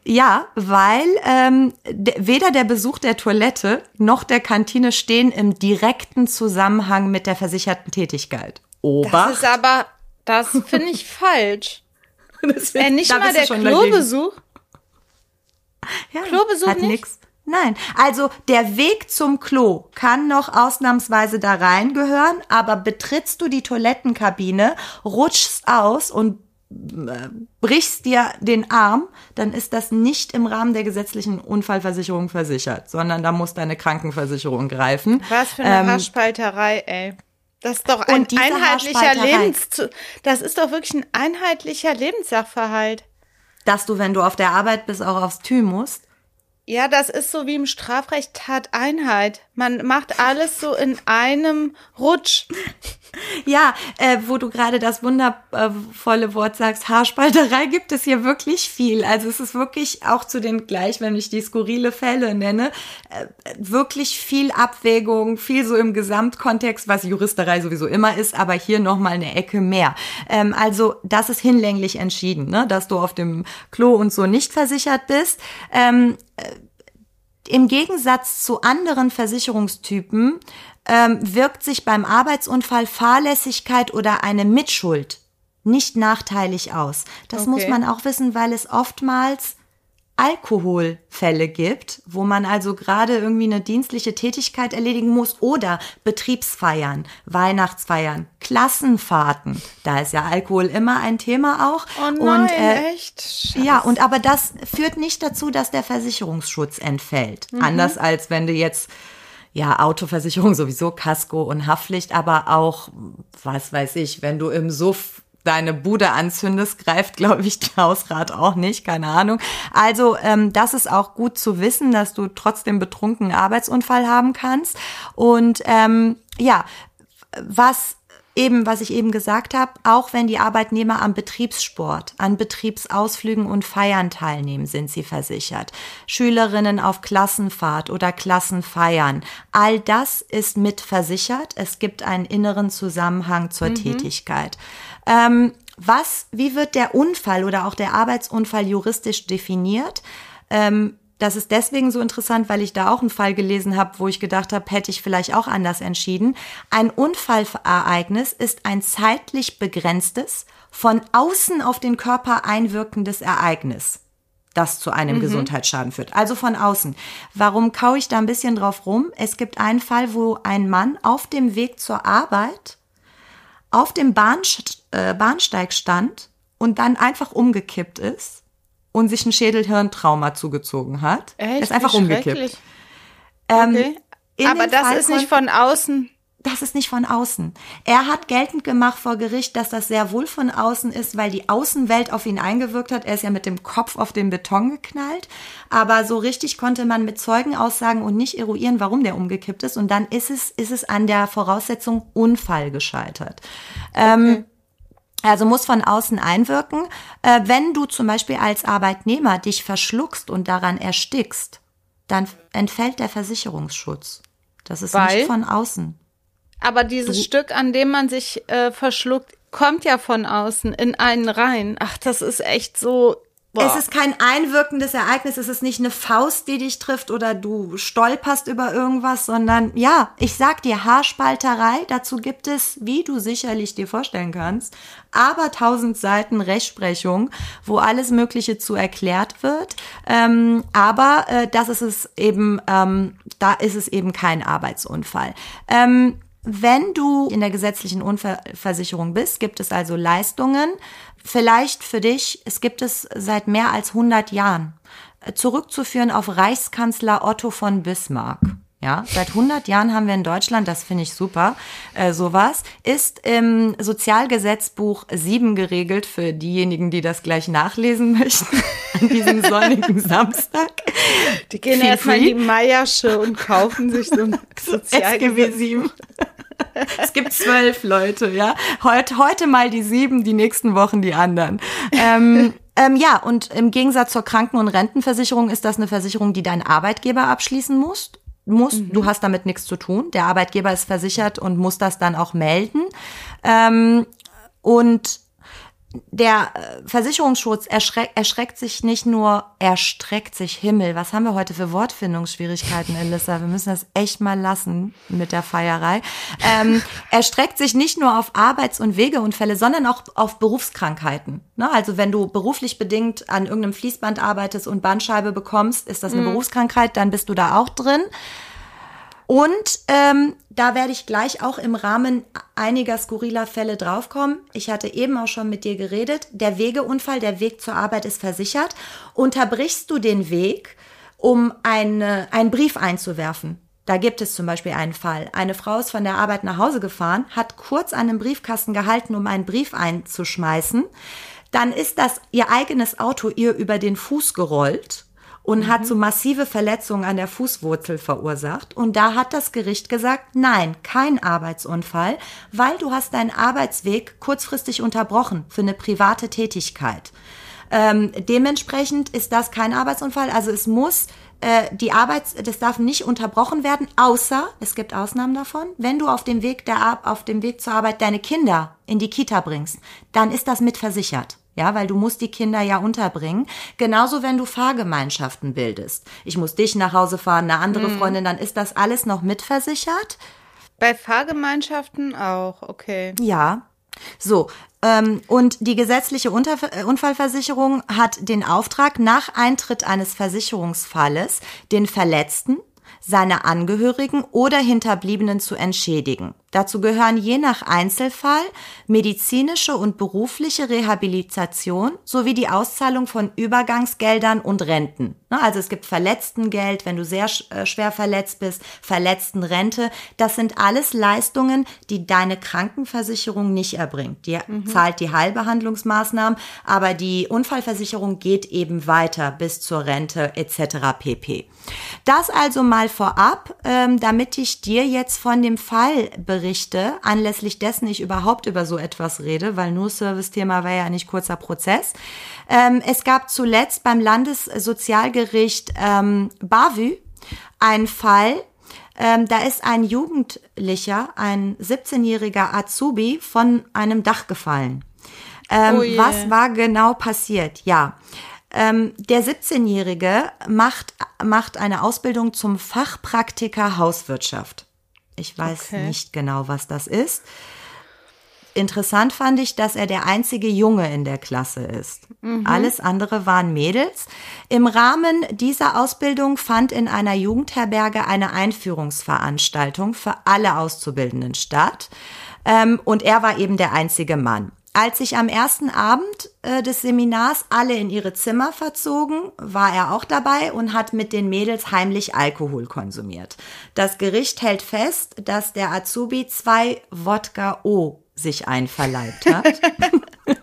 Ja, weil ähm, weder der Besuch der Toilette noch der Kantine stehen im direkten Zusammenhang mit der versicherten Tätigkeit. Obacht. Das ist aber, das finde ich falsch. Deswegen, äh, nicht mal der Klobesuch. Ja, Klobesuch hat nicht? nix. Nein, also der Weg zum Klo kann noch ausnahmsweise da reingehören, aber betrittst du die Toilettenkabine, rutschst aus und äh, brichst dir den Arm, dann ist das nicht im Rahmen der gesetzlichen Unfallversicherung versichert, sondern da muss deine Krankenversicherung greifen. Was für eine ähm, Haarspalterei, ey. Das ist doch ein einheitlicher Lebens, das ist doch wirklich ein einheitlicher Lebenssachverhalt. Dass du, wenn du auf der Arbeit bist, auch aufs Tü musst. Ja, das ist so wie im Strafrecht Tateinheit. Man macht alles so in einem Rutsch. Ja, äh, wo du gerade das wundervolle Wort sagst, Haarspalterei gibt es hier wirklich viel. Also es ist wirklich auch zu den gleich, wenn ich die skurrile Fälle nenne, äh, wirklich viel Abwägung, viel so im Gesamtkontext, was Juristerei sowieso immer ist, aber hier nochmal eine Ecke mehr. Ähm, also das ist hinlänglich entschieden, ne, dass du auf dem Klo und so nicht versichert bist. Ähm, äh, Im Gegensatz zu anderen Versicherungstypen ähm, wirkt sich beim Arbeitsunfall Fahrlässigkeit oder eine Mitschuld nicht nachteilig aus. Das okay. muss man auch wissen, weil es oftmals Alkoholfälle gibt, wo man also gerade irgendwie eine dienstliche Tätigkeit erledigen muss oder Betriebsfeiern, Weihnachtsfeiern, Klassenfahrten. Da ist ja Alkohol immer ein Thema auch. Oh nein, und, äh, echt? Scheiße. Ja, und aber das führt nicht dazu, dass der Versicherungsschutz entfällt. Mhm. Anders als wenn du jetzt ja, Autoversicherung sowieso, Kasko und Haftpflicht, aber auch, was weiß ich, wenn du im Suff deine Bude anzündest, greift, glaube ich, der Hausrat auch nicht, keine Ahnung. Also ähm, das ist auch gut zu wissen, dass du trotzdem betrunken Arbeitsunfall haben kannst. Und ähm, ja, was eben, was ich eben gesagt habe, auch wenn die Arbeitnehmer am Betriebssport, an Betriebsausflügen und Feiern teilnehmen, sind sie versichert. Schülerinnen auf Klassenfahrt oder Klassenfeiern, all das ist mit versichert. Es gibt einen inneren Zusammenhang zur mhm. Tätigkeit. Ähm, was, wie wird der Unfall oder auch der Arbeitsunfall juristisch definiert? Ähm, das ist deswegen so interessant, weil ich da auch einen Fall gelesen habe, wo ich gedacht habe, hätte ich vielleicht auch anders entschieden. Ein Unfallereignis ist ein zeitlich begrenztes, von außen auf den Körper einwirkendes Ereignis, das zu einem mhm. Gesundheitsschaden führt. Also von außen. Warum kaue ich da ein bisschen drauf rum? Es gibt einen Fall, wo ein Mann auf dem Weg zur Arbeit auf dem Bahnst äh, Bahnsteig stand und dann einfach umgekippt ist und sich ein Schädelhirntrauma zugezogen hat. Echt? Er ist einfach umgekippt. Ähm, okay. Aber das Fall ist nicht von außen. Das ist nicht von außen. Er hat geltend gemacht vor Gericht, dass das sehr wohl von außen ist, weil die Außenwelt auf ihn eingewirkt hat. Er ist ja mit dem Kopf auf den Beton geknallt. Aber so richtig konnte man mit Zeugenaussagen und nicht eruieren, warum der umgekippt ist. Und dann ist es, ist es an der Voraussetzung Unfall gescheitert. Ähm, okay. Ähm, also muss von außen einwirken. Äh, wenn du zum Beispiel als Arbeitnehmer dich verschluckst und daran erstickst, dann entfällt der Versicherungsschutz. Das ist Weil? nicht von außen. Aber dieses du Stück, an dem man sich äh, verschluckt, kommt ja von außen in einen rein. Ach, das ist echt so Boah. Es ist kein einwirkendes Ereignis, es ist nicht eine Faust, die dich trifft oder du stolperst über irgendwas, sondern ja, ich sag dir, Haarspalterei, dazu gibt es, wie du sicherlich dir vorstellen kannst, aber tausend Seiten Rechtsprechung, wo alles Mögliche zu erklärt wird. Ähm, aber äh, das ist es eben, ähm, da ist es eben kein Arbeitsunfall. Ähm, wenn du in der gesetzlichen Unfallversicherung bist, gibt es also Leistungen. Vielleicht für dich, es gibt es seit mehr als 100 Jahren. Zurückzuführen auf Reichskanzler Otto von Bismarck. Ja, seit 100 Jahren haben wir in Deutschland, das finde ich super, äh, sowas, ist im Sozialgesetzbuch 7 geregelt für diejenigen, die das gleich nachlesen möchten, an diesem sonnigen Samstag. Die gehen erstmal in die Meiersche und kaufen sich so ein SGB Sozialgesetz. 7. Es gibt zwölf Leute, ja. Heute, heute mal die sieben, die nächsten Wochen die anderen. Ähm, ähm, ja, und im Gegensatz zur Kranken- und Rentenversicherung ist das eine Versicherung, die dein Arbeitgeber abschließen muss. Muss, du hast damit nichts zu tun. Der Arbeitgeber ist versichert und muss das dann auch melden. Ähm, und der äh, Versicherungsschutz erschreck, erschreckt sich nicht nur, erstreckt sich Himmel. Was haben wir heute für Wortfindungsschwierigkeiten, Elissa? Wir müssen das echt mal lassen mit der Feierei. Ähm, erstreckt sich nicht nur auf Arbeits- und Wegeunfälle, sondern auch auf Berufskrankheiten. Ne? Also wenn du beruflich bedingt an irgendeinem Fließband arbeitest und Bandscheibe bekommst, ist das eine Berufskrankheit, dann bist du da auch drin. Und ähm, da werde ich gleich auch im Rahmen einiger skurriler Fälle draufkommen. Ich hatte eben auch schon mit dir geredet. Der Wegeunfall, der Weg zur Arbeit ist versichert. Unterbrichst du den Weg, um eine, einen Brief einzuwerfen? Da gibt es zum Beispiel einen Fall. Eine Frau ist von der Arbeit nach Hause gefahren, hat kurz an einem Briefkasten gehalten, um einen Brief einzuschmeißen. Dann ist das ihr eigenes Auto ihr über den Fuß gerollt und hat so massive Verletzungen an der Fußwurzel verursacht. Und da hat das Gericht gesagt, nein, kein Arbeitsunfall, weil du hast deinen Arbeitsweg kurzfristig unterbrochen für eine private Tätigkeit. Ähm, dementsprechend ist das kein Arbeitsunfall. Also es muss äh, die Arbeit, das darf nicht unterbrochen werden, außer es gibt Ausnahmen davon. Wenn du auf dem Weg der auf dem Weg zur Arbeit deine Kinder in die Kita bringst, dann ist das mitversichert. Ja, weil du musst die Kinder ja unterbringen. Genauso, wenn du Fahrgemeinschaften bildest. Ich muss dich nach Hause fahren, eine andere Freundin, dann ist das alles noch mitversichert. Bei Fahrgemeinschaften auch, okay. Ja. So, ähm, und die gesetzliche äh, Unfallversicherung hat den Auftrag, nach Eintritt eines Versicherungsfalles den Verletzten, seine Angehörigen oder Hinterbliebenen zu entschädigen. Dazu gehören je nach Einzelfall medizinische und berufliche Rehabilitation sowie die Auszahlung von Übergangsgeldern und Renten. Ne, Also es gibt Verletztengeld, wenn du sehr äh, schwer verletzt bist, Verletztenrente. Das sind alles Leistungen, die deine Krankenversicherung nicht erbringt. Die zahlt die Heilbehandlungsmaßnahmen, aber die Unfallversicherung geht eben weiter bis zur Rente etc. pp. Das also mal vorab, ähm, damit ich dir jetzt von dem Fall berichte, anlässlich dessen ich überhaupt über so etwas rede, weil nur Service-Thema wäre ja nicht kurzer Prozess. Ähm, es gab zuletzt beim Landessozialgericht ähm, Bavü einen Fall, ähm, da ist ein Jugendlicher, ein 17-jähriger Azubi von einem Dach gefallen. Ähm, Oh je. was war genau passiert? Ja. Ähm, der 17-Jährige macht, macht eine Ausbildung zum Fachpraktiker Hauswirtschaft. Ich weiß Okay. nicht genau, was das ist. Interessant fand ich, dass er der einzige Junge in der Klasse ist. Alles andere waren Mädels. Im Rahmen dieser Ausbildung fand in einer Jugendherberge eine Einführungsveranstaltung für alle Auszubildenden statt. Ähm, und er war eben der einzige Mann. Als sich am ersten Abend äh, des Seminars alle in ihre Zimmer verzogen, war er auch dabei und hat mit den Mädels heimlich Alkohol konsumiert. Das Gericht hält fest, dass der Azubi zwei Wodka O sich einverleibt hat.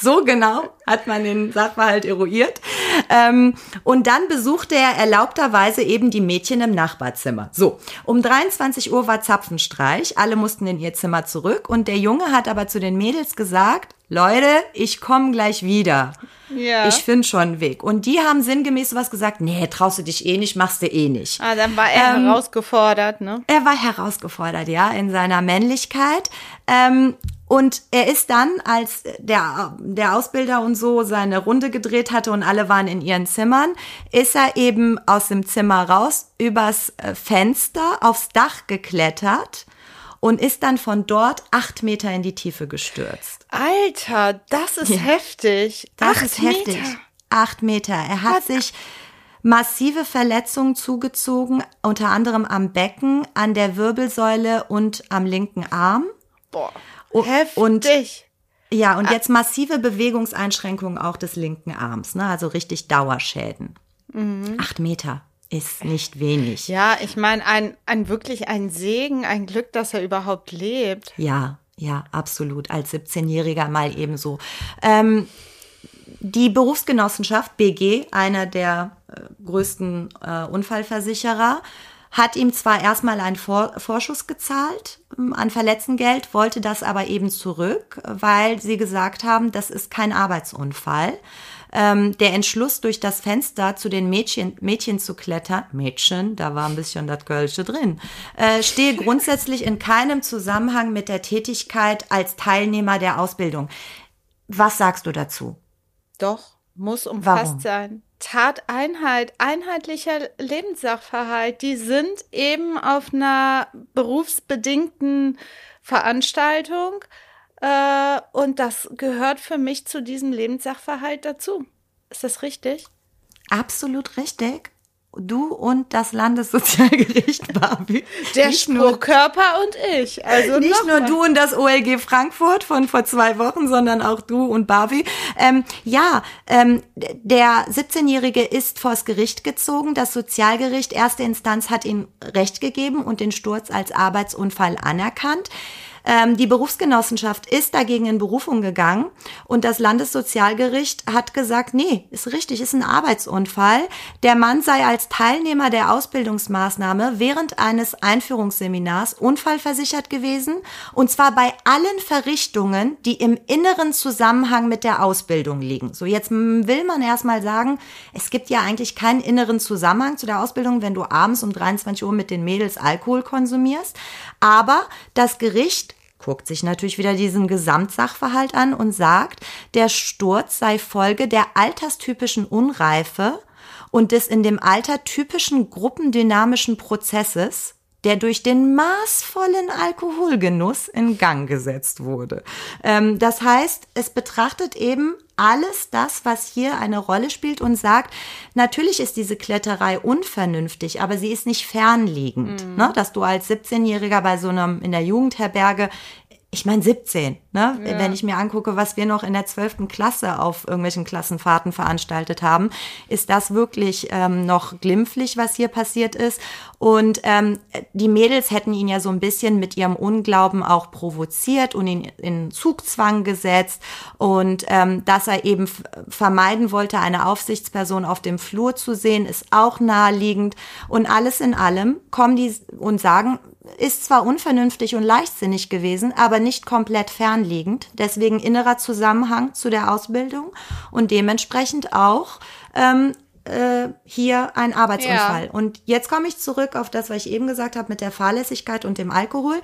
So genau hat man den Sachverhalt eruiert. Ähm, und dann besuchte er erlaubterweise eben die Mädchen im Nachbarzimmer. So, um 23 Uhr war Zapfenstreich, alle mussten in ihr Zimmer zurück und der Junge hat aber zu den Mädels gesagt, Leute, ich komme gleich wieder. Ja. Ich finde schon einen Weg. Und die haben sinngemäß was gesagt, nee, traust du dich eh nicht, machst du eh nicht. ah, dann war er Ähm, herausgefordert, ne? Er war herausgefordert, ja, in seiner Männlichkeit. Ähm, Und er ist dann, als der, der Ausbilder und so seine Runde gedreht hatte und alle waren in ihren Zimmern, ist er eben aus dem Zimmer raus, übers äh, Fenster aufs Dach geklettert und ist dann von dort acht Meter in die Tiefe gestürzt. Alter, das ist ja. heftig. Das acht ist heftig. Meter. Acht Meter. Er hat Was? sich massive Verletzungen zugezogen, unter anderem am Becken, an der Wirbelsäule und am linken Arm. Boah, heftig. Und ja, und ah. jetzt massive Bewegungseinschränkungen auch des linken Arms, ne? Also richtig Dauerschäden. Mhm. Acht Meter ist nicht wenig. Ja, ich meine, ein, ein wirklich ein Segen, ein Glück, dass er überhaupt lebt. Ja, ja, absolut. Als 17-Jähriger mal ebenso. Ähm, die Berufsgenossenschaft BG, einer der äh, größten äh, Unfallversicherer, hat ihm zwar erstmal einen Vor Vorschuss gezahlt ähm, an Verletzengeld, wollte das aber eben zurück, weil sie gesagt haben, das ist kein Arbeitsunfall. Ähm, der Entschluss, durch das Fenster zu den Mädchen, Mädchen zu klettern, Mädchen, da war ein bisschen das Kölsche drin, äh, stehe grundsätzlich in keinem Zusammenhang mit der Tätigkeit als Teilnehmer der Ausbildung. Was sagst du dazu? Doch, muss umfasst Warum? sein. Tateinheit, einheitlicher Lebenssachverhalt, die sind eben auf einer berufsbedingten Veranstaltung äh, und das gehört für mich zu diesem Lebenssachverhalt dazu. Ist das richtig? Absolut richtig du und das Landessozialgericht Barbie. Der Spruchkörper und ich. Also nicht nur du und das OLG Frankfurt von vor zwei Wochen, sondern auch du und Barbie. Ähm, ja, ähm, der 17-Jährige ist vors Gericht gezogen. Das Sozialgericht erste Instanz hat ihm Recht gegeben und den Sturz als Arbeitsunfall anerkannt. Ähm, die Berufsgenossenschaft ist dagegen in Berufung gegangen und das Landessozialgericht hat gesagt, nee, ist richtig, ist ein Arbeitsunfall. Der Mann sei als Teilnehmer der Ausbildungsmaßnahme während eines Einführungsseminars unfallversichert gewesen und zwar bei allen Verrichtungen, die im inneren Zusammenhang mit der Ausbildung liegen. So, jetzt will man erstmal sagen, es gibt ja eigentlich keinen inneren Zusammenhang zu der Ausbildung, wenn du abends um 23 Uhr mit den Mädels Alkohol konsumierst. Aber das Gericht guckt sich natürlich wieder diesen Gesamtsachverhalt an und sagt, der Sturz sei Folge der alterstypischen Unreife und des in dem Alter typischen gruppendynamischen Prozesses, der durch den maßvollen Alkoholgenuss in Gang gesetzt wurde. Ähm, das heißt, es betrachtet eben alles das, was hier eine Rolle spielt und sagt, natürlich ist diese Kletterei unvernünftig, aber sie ist nicht fernliegend. Mhm. Ne? Dass du als 17-Jähriger bei so einem in der Jugendherberge ich meine 17, ne? Ja. Wenn ich mir angucke, was wir noch in der 12. Klasse auf irgendwelchen Klassenfahrten veranstaltet haben, ist das wirklich ähm, noch glimpflich, was hier passiert ist. Und ähm, die Mädels hätten ihn ja so ein bisschen mit ihrem Unglauben auch provoziert und ihn in Zugzwang gesetzt und ähm, dass er eben vermeiden wollte, eine Aufsichtsperson auf dem Flur zu sehen, ist auch naheliegend. Und alles in allem kommen die und sagen, ist zwar unvernünftig und leichtsinnig gewesen, aber nicht komplett fernliegend. Deswegen innerer Zusammenhang zu der Ausbildung und dementsprechend auch ähm, äh, hier ein Arbeitsunfall. Ja. Und jetzt komme ich zurück auf das, was ich eben gesagt habe mit der Fahrlässigkeit und dem Alkohol.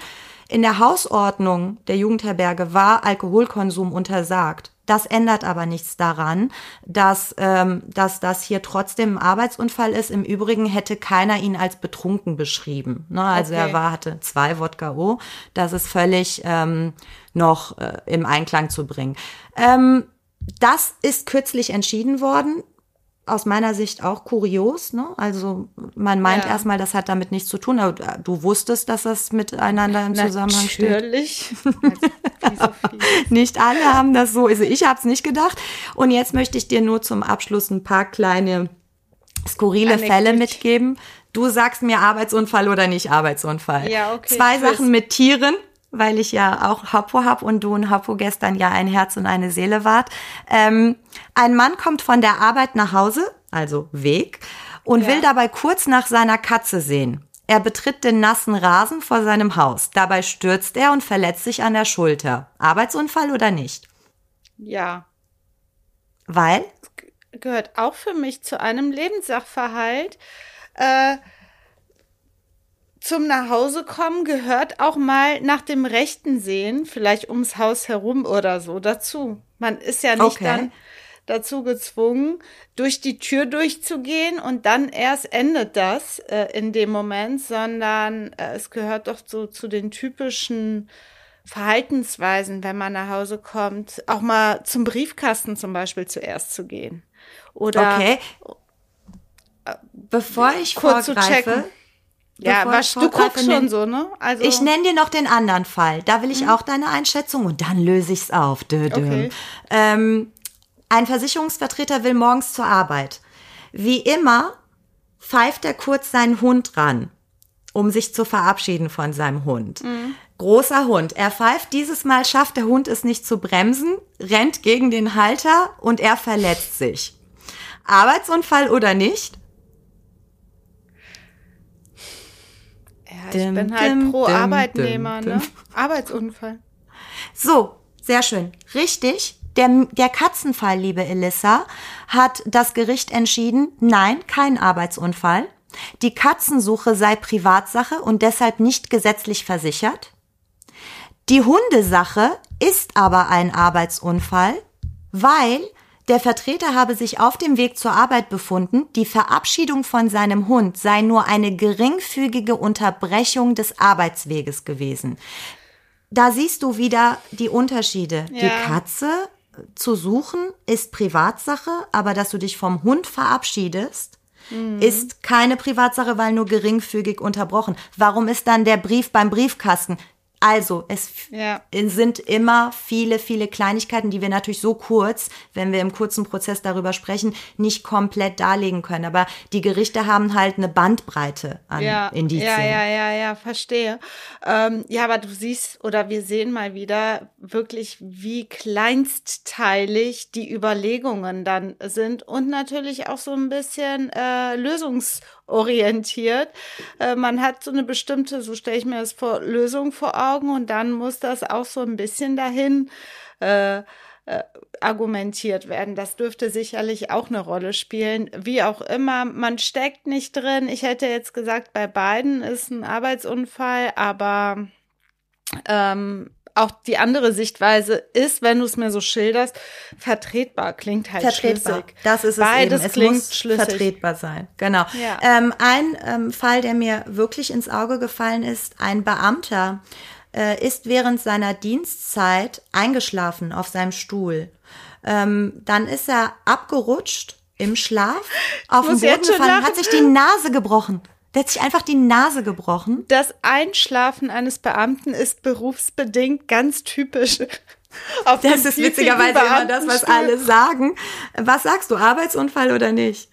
In der Hausordnung der Jugendherberge war Alkoholkonsum untersagt. Das ändert aber nichts daran, dass, ähm, dass das hier trotzdem ein Arbeitsunfall ist. Im Übrigen hätte keiner ihn als betrunken beschrieben. Ne? Also okay. er war, hatte zwei Wodka O. Das ist völlig ähm, noch äh, im Einklang zu bringen. Ähm, das ist kürzlich entschieden worden aus meiner Sicht auch kurios. Ne? Also man meint ja. erstmal, das hat damit nichts zu tun, aber du wusstest, dass das miteinander im Zusammenhang steht. Natürlich. Nicht alle haben das so. Also ich habe es nicht gedacht. Und jetzt möchte ich dir nur zum Abschluss ein paar kleine skurrile Anekdot. Fälle mitgeben. Du sagst mir Arbeitsunfall oder nicht Arbeitsunfall. Ja, okay. Zwei Sachen mit Tieren weil ich ja auch Hapo hab und du und Hapo gestern ja ein Herz und eine Seele wart. Ähm, ein Mann kommt von der Arbeit nach Hause, also Weg, und ja. will dabei kurz nach seiner Katze sehen. Er betritt den nassen Rasen vor seinem Haus. Dabei stürzt er und verletzt sich an der Schulter. Arbeitsunfall oder nicht? Ja. Weil? Gehört auch für mich zu einem Lebenssachverhalt. Äh, zum Nachhausekommen gehört auch mal nach dem Rechten sehen, vielleicht ums Haus herum oder so dazu. Man ist ja nicht Okay. dann dazu gezwungen, durch die Tür durchzugehen und dann erst endet das äh, in dem Moment, sondern äh, es gehört doch so zu den typischen Verhaltensweisen, wenn man nach Hause kommt, auch mal zum Briefkasten zum Beispiel zuerst zu gehen. Oder Okay. Bevor ich kurz zu vorgreife, checken. Ja, was du guckst schon so, ne? Also Ich nenne dir noch den anderen Fall. Da will ich auch deine Einschätzung und dann löse ich es auf. Dö, dö. Okay. Ähm, ein Versicherungsvertreter will morgens zur Arbeit. Wie immer pfeift er kurz seinen Hund ran, um sich zu verabschieden von seinem Hund. Großer Hund. Er pfeift. Dieses Mal schafft der Hund es nicht zu bremsen, rennt gegen den Halter und er verletzt sich. Arbeitsunfall oder nicht? Ja, ich Dim, bin halt dim, pro dim, Arbeitnehmer, ne? Arbeitsunfall. So, sehr schön. Richtig. Der, der Katzenfall, liebe Elissa, hat das Gericht entschieden, nein, kein Arbeitsunfall. Die Katzensuche sei Privatsache und deshalb nicht gesetzlich versichert. Die Hundesache ist aber ein Arbeitsunfall, weil der Vertreter habe sich auf dem Weg zur Arbeit befunden, die Verabschiedung von seinem Hund sei nur eine geringfügige Unterbrechung des Arbeitsweges gewesen. Da siehst du wieder die Unterschiede. Die Ja. Katze zu suchen ist Privatsache, aber dass du dich vom Hund verabschiedest, Mhm. ist keine Privatsache, weil nur geringfügig unterbrochen. Warum ist dann der Brief beim Briefkasten? Also, es Ja. sind immer viele, viele Kleinigkeiten, die wir natürlich so kurz, wenn wir im kurzen Prozess darüber sprechen, nicht komplett darlegen können. Aber die Gerichte haben halt eine Bandbreite an Ja, Indizien. ja, ja, ja, ja, verstehe. Ähm, ja, aber du siehst oder wir sehen mal wieder wirklich, wie kleinstteilig die Überlegungen dann sind und natürlich auch so ein bisschen äh, lösungsorientiert. Äh, man hat so eine bestimmte, so stelle ich mir das vor, Lösung vor Augen und dann muss das auch so ein bisschen dahin äh, äh, argumentiert werden. Das dürfte sicherlich auch eine Rolle spielen. Wie auch immer, man steckt nicht drin. Ich hätte jetzt gesagt, bei beiden ist ein Arbeitsunfall, aber ähm, auch die andere Sichtweise ist, wenn du es mir so schilderst, vertretbar. Klingt halt vertretbar. schlüssig. Das ist es Beides eben. Es klingt muss schlüssig. vertretbar sein. Genau. Ja. Ähm, ein ähm, Fall, der mir wirklich ins Auge gefallen ist, ein Beamter äh, ist während seiner Dienstzeit eingeschlafen auf seinem Stuhl. Ähm, dann ist er abgerutscht im Schlaf, auf den Boden gefallen, hat sich die Nase gebrochen. Der hat sich einfach die Nase gebrochen. Das Einschlafen eines Beamten ist berufsbedingt ganz typisch. Auf Das ist witzigerweise immer das, was alle sagen. Was sagst du, Arbeitsunfall oder nicht?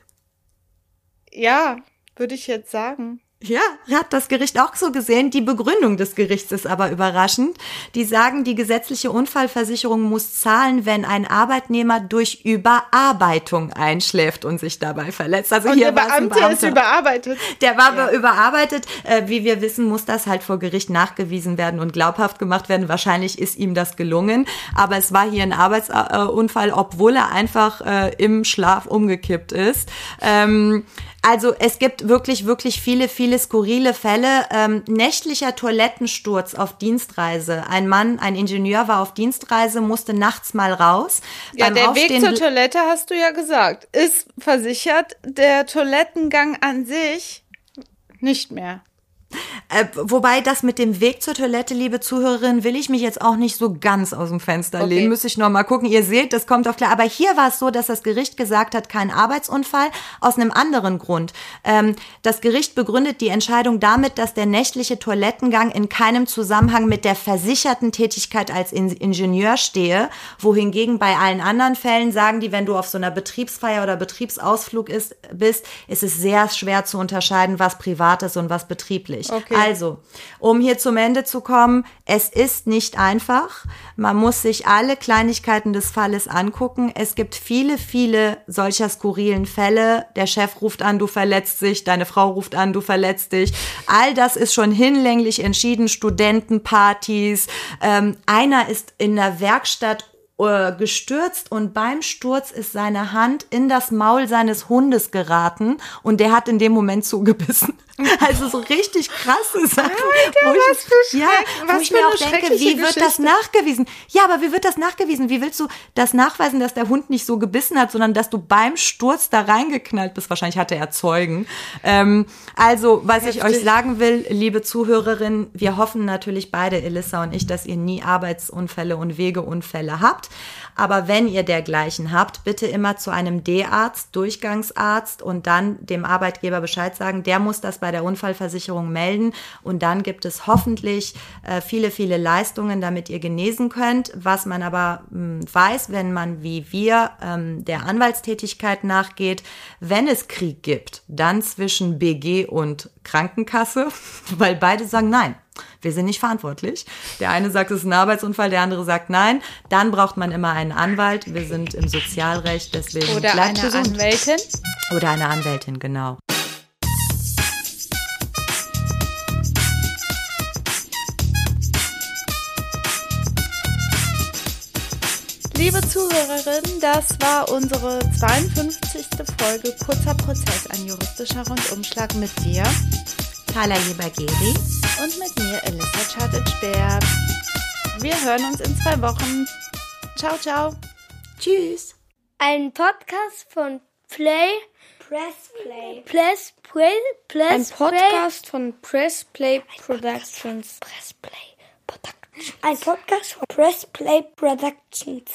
Ja, würde ich jetzt sagen. Ja, hat das Gericht auch so gesehen. Die Begründung des Gerichts ist aber überraschend. Die sagen, die gesetzliche Unfallversicherung muss zahlen, wenn ein Arbeitnehmer durch Überarbeitung einschläft und sich dabei verletzt. Also Und hier der Beamte ist Beamter. überarbeitet. Der war be- überarbeitet. Äh, wie wir wissen, muss das halt vor Gericht nachgewiesen werden und glaubhaft gemacht werden. Wahrscheinlich ist ihm das gelungen. Aber es war hier ein Arbeitsunfall, obwohl er einfach äh, im Schlaf umgekippt ist. Also es gibt wirklich, wirklich viele, viele skurrile Fälle. Ähm, nächtlicher Toilettensturz auf Dienstreise. Ein Mann, ein Ingenieur war auf Dienstreise, musste nachts mal raus. Ja, Beim der Weg Aufstehen zur Toilette hast du ja gesagt, ist versichert. Der Toilettengang an sich nicht mehr. Äh, wobei das mit dem Weg zur Toilette, liebe Zuhörerin, will ich mich jetzt auch nicht so ganz aus dem Fenster Okay. lehnen. Müsste ich noch mal gucken. Ihr seht, das kommt auf klar. Aber hier war es so, dass das Gericht gesagt hat, kein Arbeitsunfall aus einem anderen Grund. Ähm, das Gericht begründet die Entscheidung damit, dass der nächtliche Toilettengang in keinem Zusammenhang mit der versicherten Tätigkeit als In Ingenieur stehe. Wohingegen bei allen anderen Fällen sagen die, wenn du auf so einer Betriebsfeier oder Betriebsausflug ist, bist, ist es sehr schwer zu unterscheiden, was privat ist und was betrieblich. Okay. Also, um hier zum Ende zu kommen, es ist nicht einfach. Man muss sich alle Kleinigkeiten des Falles angucken. Es gibt viele, viele solcher skurrilen Fälle. Der Chef ruft an, du verletzt dich, deine Frau ruft an, du verletzt dich. All das ist schon hinlänglich entschieden. Studentenpartys. Ähm, einer ist in der Werkstatt äh, gestürzt und beim Sturz ist seine Hand in das Maul seines Hundes geraten und der hat in dem Moment zugebissen. Also so richtig krasse Sachen. Alter, wo was für ich, ja, Schreck- wo was ich mir auch denke, wie wird das Geschichte. nachgewiesen? Ja, aber wie wird das nachgewiesen? Wie willst du das nachweisen, dass der Hund nicht so gebissen hat, sondern dass du beim Sturz da reingeknallt bist? Wahrscheinlich hatte er Zeugen. Ähm, also, was ich euch sagen will, liebe Zuhörerinnen, wir hoffen natürlich beide, Elissa und ich, dass ihr nie Arbeitsunfälle und Wegeunfälle habt. Aber wenn ihr dergleichen habt, bitte immer zu einem D-Arzt, Durchgangsarzt und dann dem Arbeitgeber Bescheid sagen. Der muss das bei der Unfallversicherung melden und dann gibt es hoffentlich äh, viele, viele Leistungen, damit ihr genesen könnt. Was man aber mh, weiß, wenn man wie wir ähm, der Anwaltstätigkeit nachgeht, wenn es Krieg gibt, dann zwischen BG und Krankenkasse, weil beide sagen nein. Wir sind nicht verantwortlich. Der eine sagt, es ist ein Arbeitsunfall, der andere sagt nein. Dann braucht man immer einen Anwalt. Wir sind im Sozialrecht, deswegen Oder bleibt eine gesund. Anwältin. Oder eine Anwältin, genau. Liebe Zuhörerinnen, das war unsere 52. Folge Kurzer Prozess, ein juristischer Rundumschlag mit dir Thala Jebergeri. und mit mir, Elissa Chartic-Bär. Wir hören uns in zwei Wochen. Ciao, ciao. Tschüss. Ein Podcast von Play. Press Play. Press Play. Press Ein Podcast von Press Play Productions. Press Play Productions. Ein Podcast von Press Play Productions.